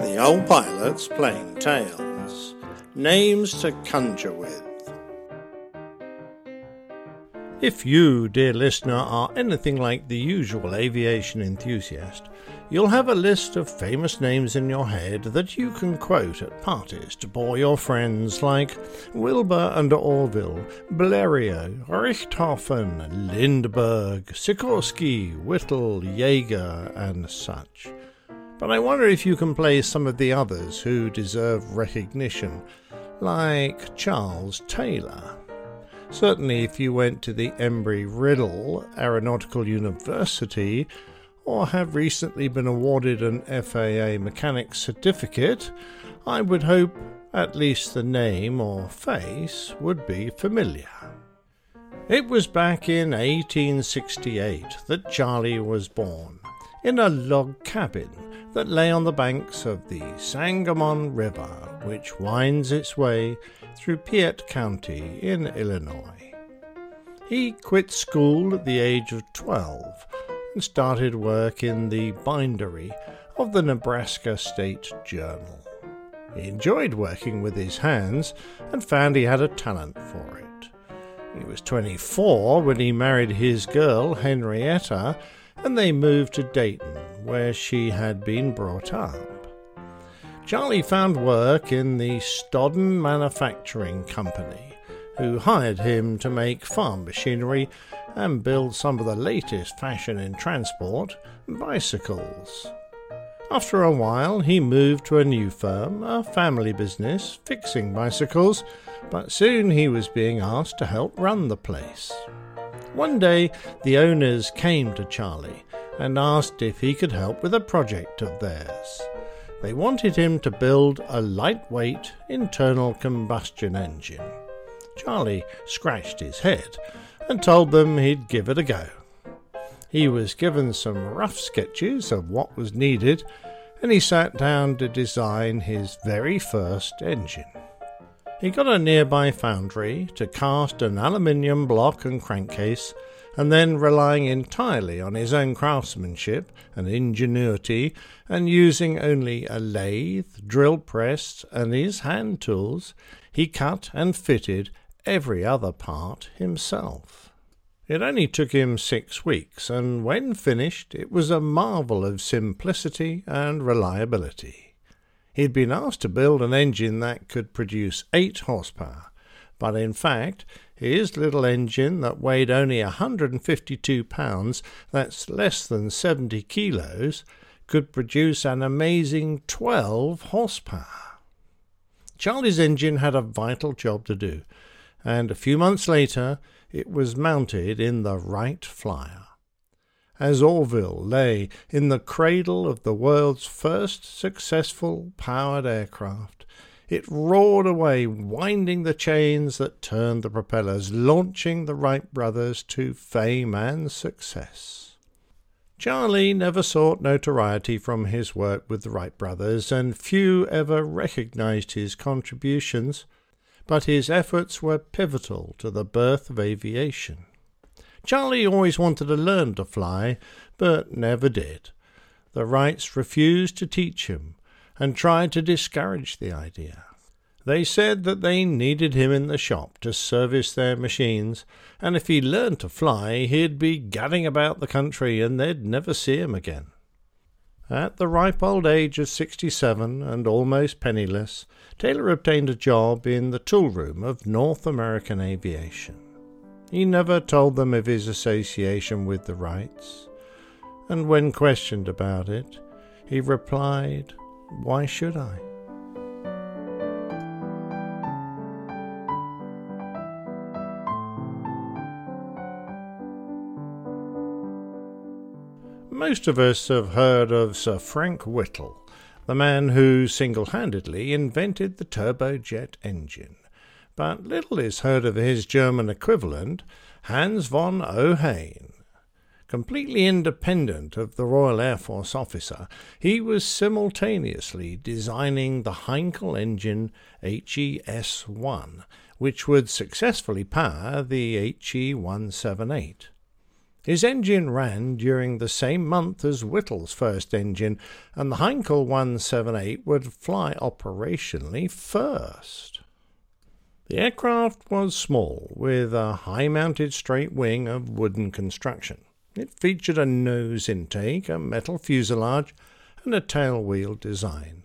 The old pilot's Plain Tales. Names to conjure with. If you, dear listener, are anything like the usual aviation enthusiast, you'll have a list of famous names in your head that you can quote at parties to bore your friends like Wilbur and Orville, Blériot, Richthofen, Lindbergh, Sikorsky, Whittle, Yeager, and such. But I wonder if you can play some of the others who deserve recognition, like Charles Taylor. Certainly, if you went to the Embry Riddle Aeronautical University, or have recently been awarded an FAA mechanics certificate, I would hope at least the name or face would be familiar. It was back in 1868 that Charlie was born, in a log cabin that lay on the banks of the Sangamon River, which winds its way through Piatt County in Illinois. He quit school at the age of 12 and started work in the bindery of the Nebraska State Journal. He enjoyed working with his hands and found he had a talent for it. He was 24 when he married his girl, Henrietta, and they moved to Dayton, where she had been brought up. Charlie found work in the Stoddard Manufacturing Company, who hired him to make farm machinery and build some of the latest fashion in transport, bicycles. After a while, he moved to a new firm, a family business, fixing bicycles, but soon he was being asked to help run the place. One day, the owners came to Charlie and asked if he could help with a project of theirs. They wanted him to build a lightweight internal combustion engine. Charlie scratched his head and told them he'd give it a go. He was given some rough sketches of what was needed, and he sat down to design his very first engine. He got a nearby foundry to cast an aluminium block and crankcase, and then, relying entirely on his own craftsmanship and ingenuity, and using only a lathe, drill press, and his hand tools, he cut and fitted every other part himself. It only took him six weeks, and when finished, it was a marvel of simplicity and reliability. He'd been asked to build an engine that could produce eight horsepower, but in fact, his little engine that weighed only 152 pounds, that's less than 70 kilos, could produce an amazing 12 horsepower. Charlie's engine had a vital job to do, and a few months later it was mounted in the Wright Flyer. As Orville lay in the cradle of the world's first successful powered aircraft, it roared away, winding the chains that turned the propellers, launching the Wright brothers to fame and success. Charlie never sought notoriety from his work with the Wright brothers, and few ever recognized his contributions but his efforts were pivotal to the birth of aviation. Charlie always wanted to learn to fly, but never did. The Wrights refused to teach him and tried to discourage the idea. They said that they needed him in the shop to service their machines, and if he learned to fly, he'd be gadding about the country and they'd never see him again. At the ripe old age of sixty seven and almost penniless, Taylor obtained a job in the tool room of North American Aviation. He never told them of his association with the Wrights, and when questioned about it, he replied, Why should I? Most of us have heard of Sir Frank Whittle, the man who single handedly invented the turbojet engine. But little is heard of his German equivalent, Hans von Ohain. Completely independent of the Royal Air Force officer, he was simultaneously designing the Heinkel engine HES 1, which would successfully power the HE 178. His engine ran during the same month as Whittle's first engine, and the Heinkel 178 would fly operationally first. The aircraft was small, with a high mounted straight wing of wooden construction. It featured a nose intake, a metal fuselage, and a tailwheel design.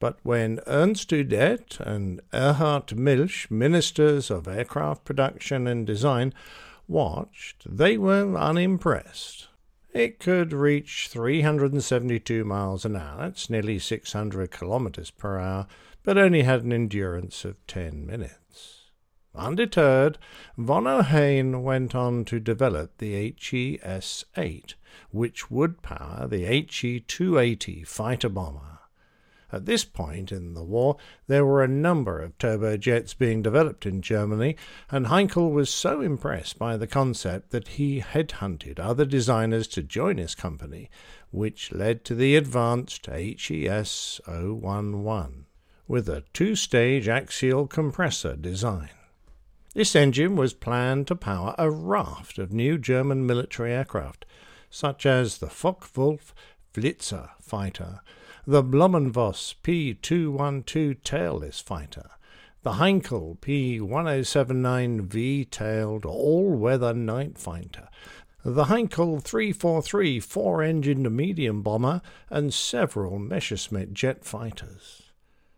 But when Ernst Udet and Erhard Milch, ministers of aircraft production and design, watched, they were unimpressed. It could reach 372 miles an hour, that's nearly 600 kilometers per hour, but only had an endurance of 10 minutes. Undeterred, von Ohain went on to develop the HES 8, which would power the HE 280 fighter bomber. At this point in the war, there were a number of turbojets being developed in Germany, and Heinkel was so impressed by the concept that he headhunted other designers to join his company, which led to the advanced HES 011 with a two stage axial compressor design. This engine was planned to power a raft of new German military aircraft, such as the Focke-Wulf Flitzer fighter, the Blohm & Voss P-212 tailless fighter, the Heinkel P-1079 V-tailed all-weather night fighter, the Heinkel 343 four-engined medium bomber, and several Messerschmitt jet fighters.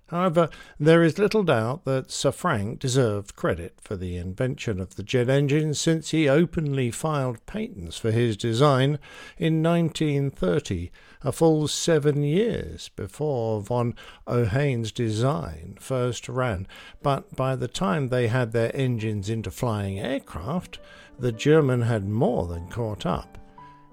However, there is little doubt that Sir Frank deserved credit for the invention of the jet engine since he openly filed patents for his design in 1930, a full seven years before von Ohain's design first ran. But by the time they had their engines into flying aircraft, the German had more than caught up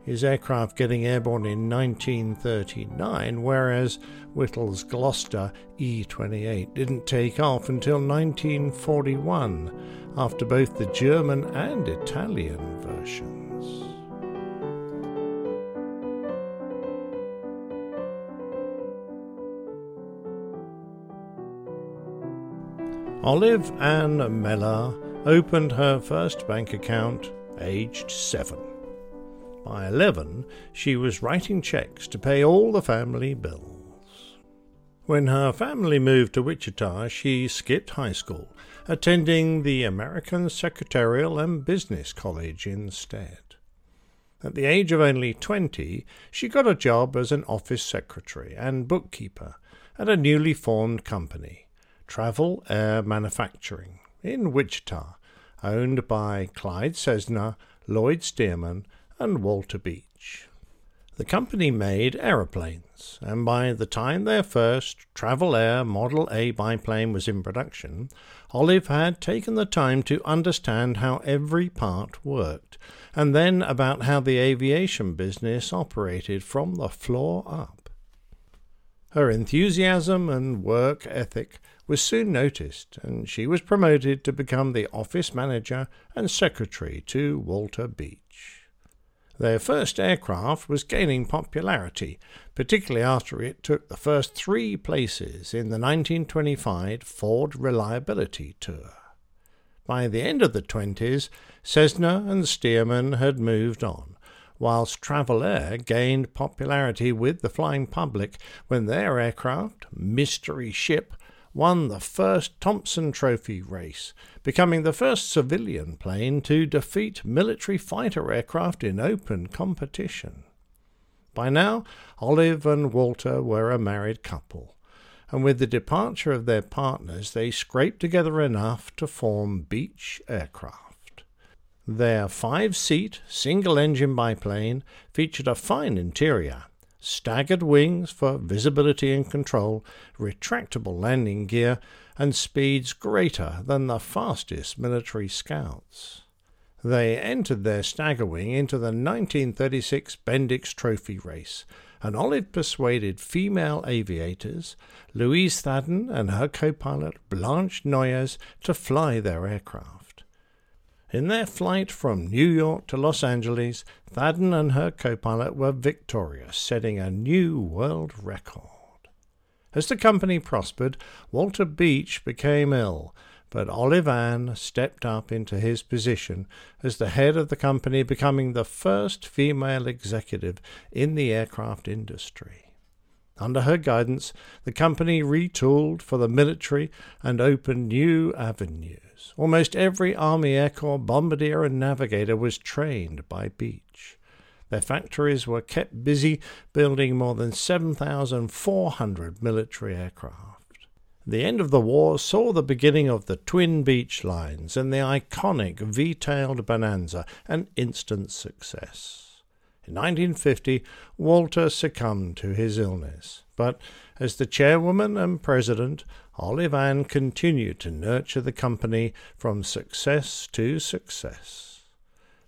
his aircraft getting airborne in 1939, whereas Whittle's Gloster E 28 didn't take off until 1941, after both the German and Italian versions. Olive Ann Mellor opened her first bank account aged seven. By eleven, she was writing checks to pay all the family bills. When her family moved to Wichita, she skipped high school, attending the American Secretarial and Business College instead. At the age of only twenty, she got a job as an office secretary and bookkeeper at a newly formed company, Travel Air Manufacturing, in Wichita, owned by Clyde Cessna, Lloyd Stearman, and Walter Beech. The company made aeroplanes, and by the time their first Travel Air Model A biplane was in production, Olive had taken the time to understand how every part worked, and then about how the aviation business operated from the floor up. Her enthusiasm and work ethic was soon noticed, and she was promoted to become the office manager and secretary to Walter Beech. Their first aircraft was gaining popularity, particularly after it took the first three places in the 1925 Ford Reliability Tour. By the end of the 20s, Cessna and Stearman had moved on, whilst Travel Air gained popularity with the flying public when their aircraft, Mystery Ship, won the first Thompson Trophy race, becoming the first civilian plane to defeat military fighter aircraft in open competition. By now, Olive and Walter were a married couple, and with the departure of their partners, they scraped together enough to form Beech Aircraft. Their five seat, single engine biplane featured a fine interior staggered wings for visibility and control, retractable landing gear, and speeds greater than the fastest military scouts. They entered their stagger wing into the 1936 Bendix Trophy race, and Olive persuaded female aviators, Louise Thaden and her co pilot Blanche Noyes, to fly their aircraft. In their flight from New York to Los Angeles, Thaden and her co pilot were victorious, setting a new world record. As the company prospered, Walter Beech became ill, but Olive Ann stepped up into his position as the head of the company, becoming the first female executive in the aircraft industry. Under her guidance, the company retooled for the military and opened new avenues. Almost every Army Air Corps bombardier and navigator was trained by Beech. Their factories were kept busy building more than 7,400 military aircraft. The end of the war saw the beginning of the twin Beech lines and the iconic V tailed Bonanza, an instant success. In 1950, Walter succumbed to his illness, but as the chairwoman and president, Olive Ann continued to nurture the company from success to success.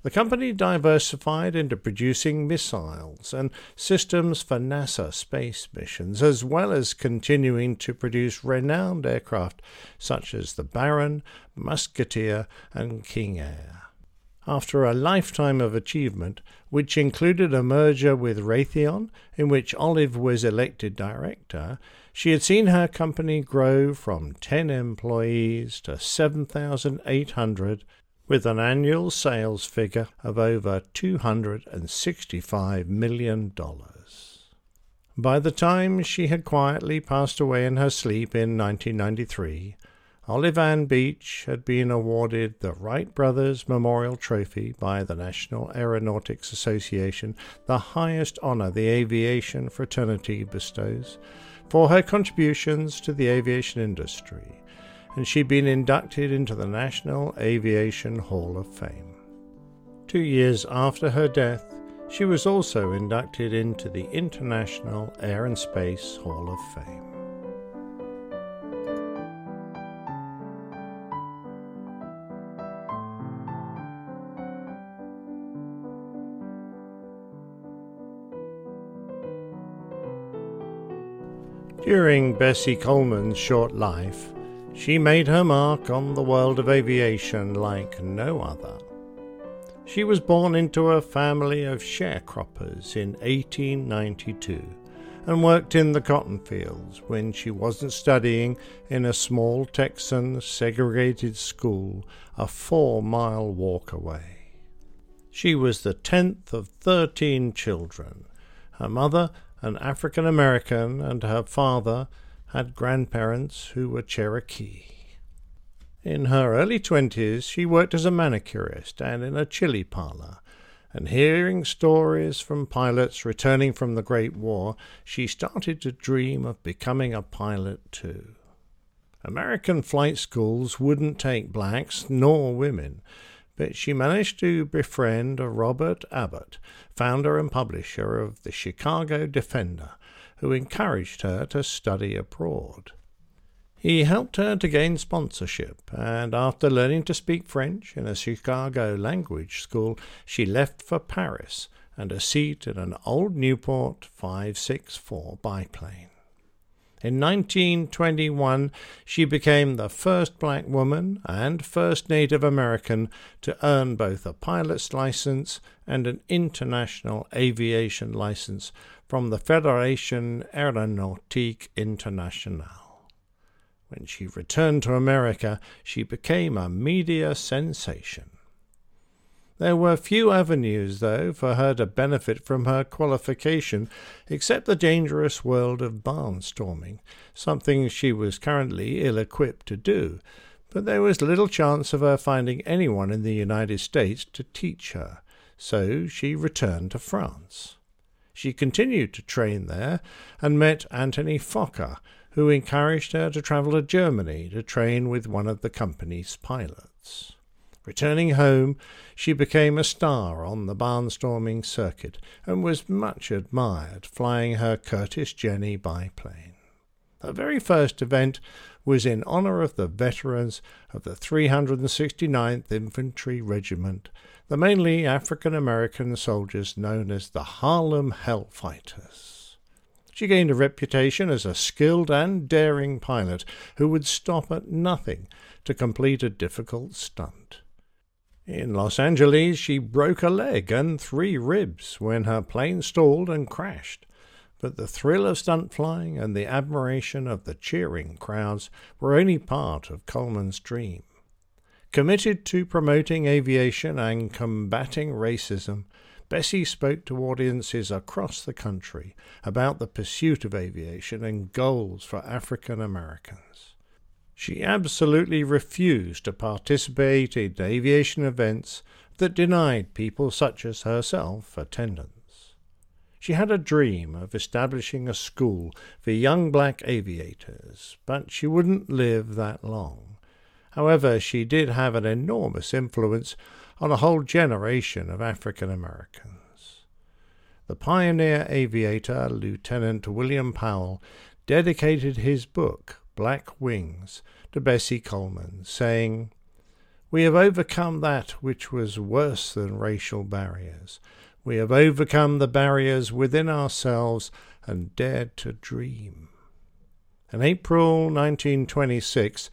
The company diversified into producing missiles and systems for NASA space missions, as well as continuing to produce renowned aircraft such as the Baron, Musketeer, and King Air. After a lifetime of achievement, which included a merger with Raytheon, in which Olive was elected director, she had seen her company grow from 10 employees to 7,800 with an annual sales figure of over $265 million. By the time she had quietly passed away in her sleep in 1993, Olive Ann Beech had been awarded the Wright Brothers Memorial Trophy by the National Aeronautics Association, the highest honor the aviation fraternity bestows, for her contributions to the aviation industry and she'd been inducted into the National Aviation Hall of Fame. Two years after her death, she was also inducted into the International Air and Space Hall of Fame. During Bessie Coleman's short life, she made her mark on the world of aviation like no other. She was born into a family of sharecroppers in 1892 and worked in the cotton fields when she wasn't studying in a small Texan segregated school a four mile walk away. She was the tenth of thirteen children. Her mother, an African American, and her father, had grandparents who were Cherokee. In her early twenties, she worked as a manicurist and in a chili parlor, and hearing stories from pilots returning from the Great War, she started to dream of becoming a pilot too. American flight schools wouldn't take blacks nor women, but she managed to befriend Robert Abbott, founder and publisher of the Chicago Defender, who encouraged her to study abroad. He helped her to gain sponsorship, and after learning to speak French in a Chicago language school, she left for Paris and a seat in an old Nieuport 564 biplane. In 1921, she became the first black woman and first Native American to earn both a pilot's license and an international aviation license from the Fédération Aéronautique Internationale. When she returned to America, she became a media sensation. There were few avenues, though, for her to benefit from her qualification, except the dangerous world of barnstorming, something she was currently ill equipped to do, but there was little chance of her finding anyone in the United States to teach her, so she returned to France. She continued to train there and met Anthony Fokker, who encouraged her to travel to Germany to train with one of the company's pilots. Returning home, she became a star on the barnstorming circuit and was much admired flying her Curtiss Jenny biplane. Her very first event was in honor of the veterans of the 369th Infantry Regiment, the mainly African American soldiers known as the Harlem Hellfighters. She gained a reputation as a skilled and daring pilot who would stop at nothing to complete a difficult stunt. In Los Angeles, she broke a leg and three ribs when her plane stalled and crashed. but the thrill of stunt flying and the admiration of the cheering crowds were only part of Coleman's dream. Committed to promoting aviation and combating racism, Bessie spoke to audiences across the country about the pursuit of aviation and goals for African Americans. She absolutely refused to participate in aviation events that denied people such as herself attendance. She had a dream of establishing a school for young black aviators, but she wouldn't live that long. However, she did have an enormous influence on a whole generation of African Americans. The pioneer aviator, Lieutenant William Powell, dedicated his book, Black Wings, to Bessie Coleman, saying, We have overcome that which was worse than racial barriers. We have overcome the barriers within ourselves and dared to dream. In April 1926,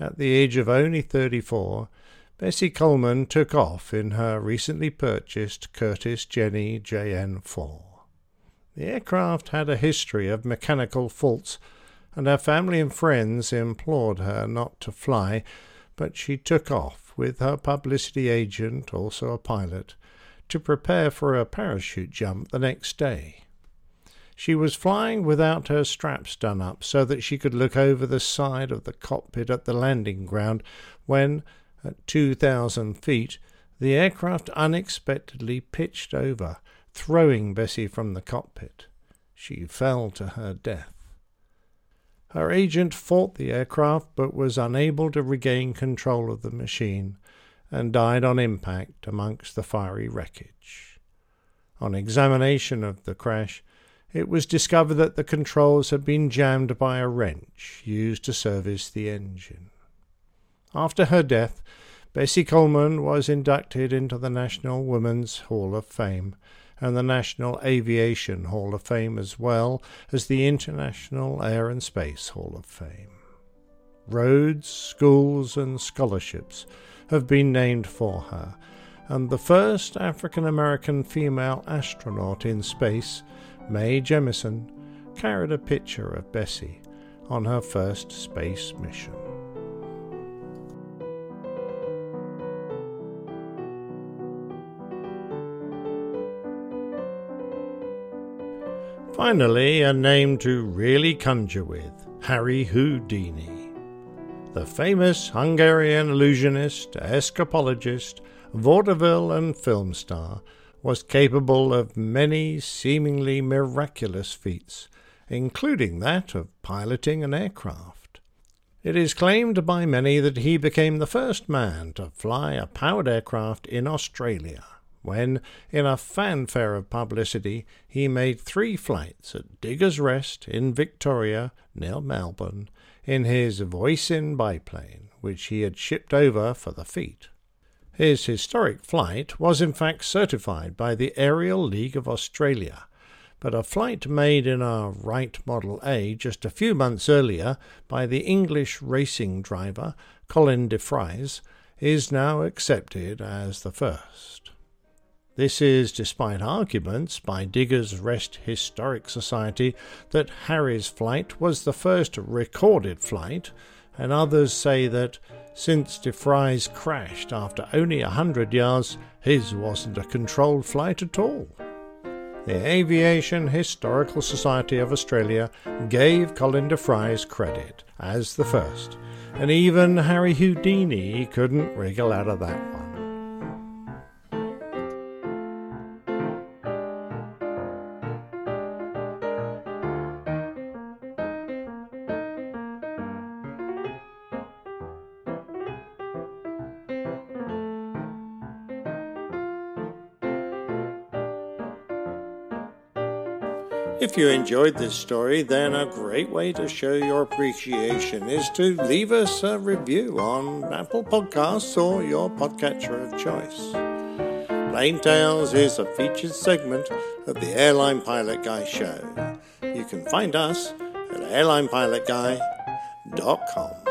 at the age of only 34, Bessie Coleman took off in her recently purchased Curtiss Jenny JN4. The aircraft had a history of mechanical faults, and her family and friends implored her not to fly, but she took off with her publicity agent, also a pilot, to prepare for a parachute jump the next day. She was flying without her straps done up so that she could look over the side of the cockpit at the landing ground when, at 2,000 feet, the aircraft unexpectedly pitched over, throwing Bessie from the cockpit. She fell to her death. Her agent fought the aircraft but was unable to regain control of the machine and died on impact amongst the fiery wreckage. On examination of the crash, it was discovered that the controls had been jammed by a wrench used to service the engine. After her death, Bessie Coleman was inducted into the National Women's Hall of Fame and the National Aviation Hall of Fame as well as the International Air and Space Hall of Fame. Roads, schools, and scholarships have been named for her, and the first African American female astronaut in space Mae Jemison carried a picture of Bessie on her first space mission. Finally, a name to really conjure with Harry Houdini. The famous Hungarian illusionist, escapologist, vaudeville and film star was capable of many seemingly miraculous feats, including that of piloting an aircraft. It is claimed by many that he became the first man to fly a powered aircraft in Australia, when, in a fanfare of publicity, he made three flights at Diggers Rest in Victoria, near Melbourne, in his Voisin biplane, which he had shipped over for the feat. His historic flight was in fact certified by the Aerial League of Australia, but a flight made in a Wright Model A just a few months earlier by the English racing driver Colin Defries is now accepted as the first. This is despite arguments by Diggers Rest Historic Society that Harry's flight was the first recorded flight, and others say that since Defries crashed after only a hundred yards, his wasn't a controlled flight at all. The Aviation Historical Society of Australia gave Colin Defries credit as the first, and even Harry Houdini couldn't wriggle out of that one. If you enjoyed this story, then a great way to show your appreciation is to leave us a review on Apple Podcasts or your podcatcher of choice. Plain Tales is a featured segment of the Airline Pilot Guy show. You can find us at airlinepilotguy.com.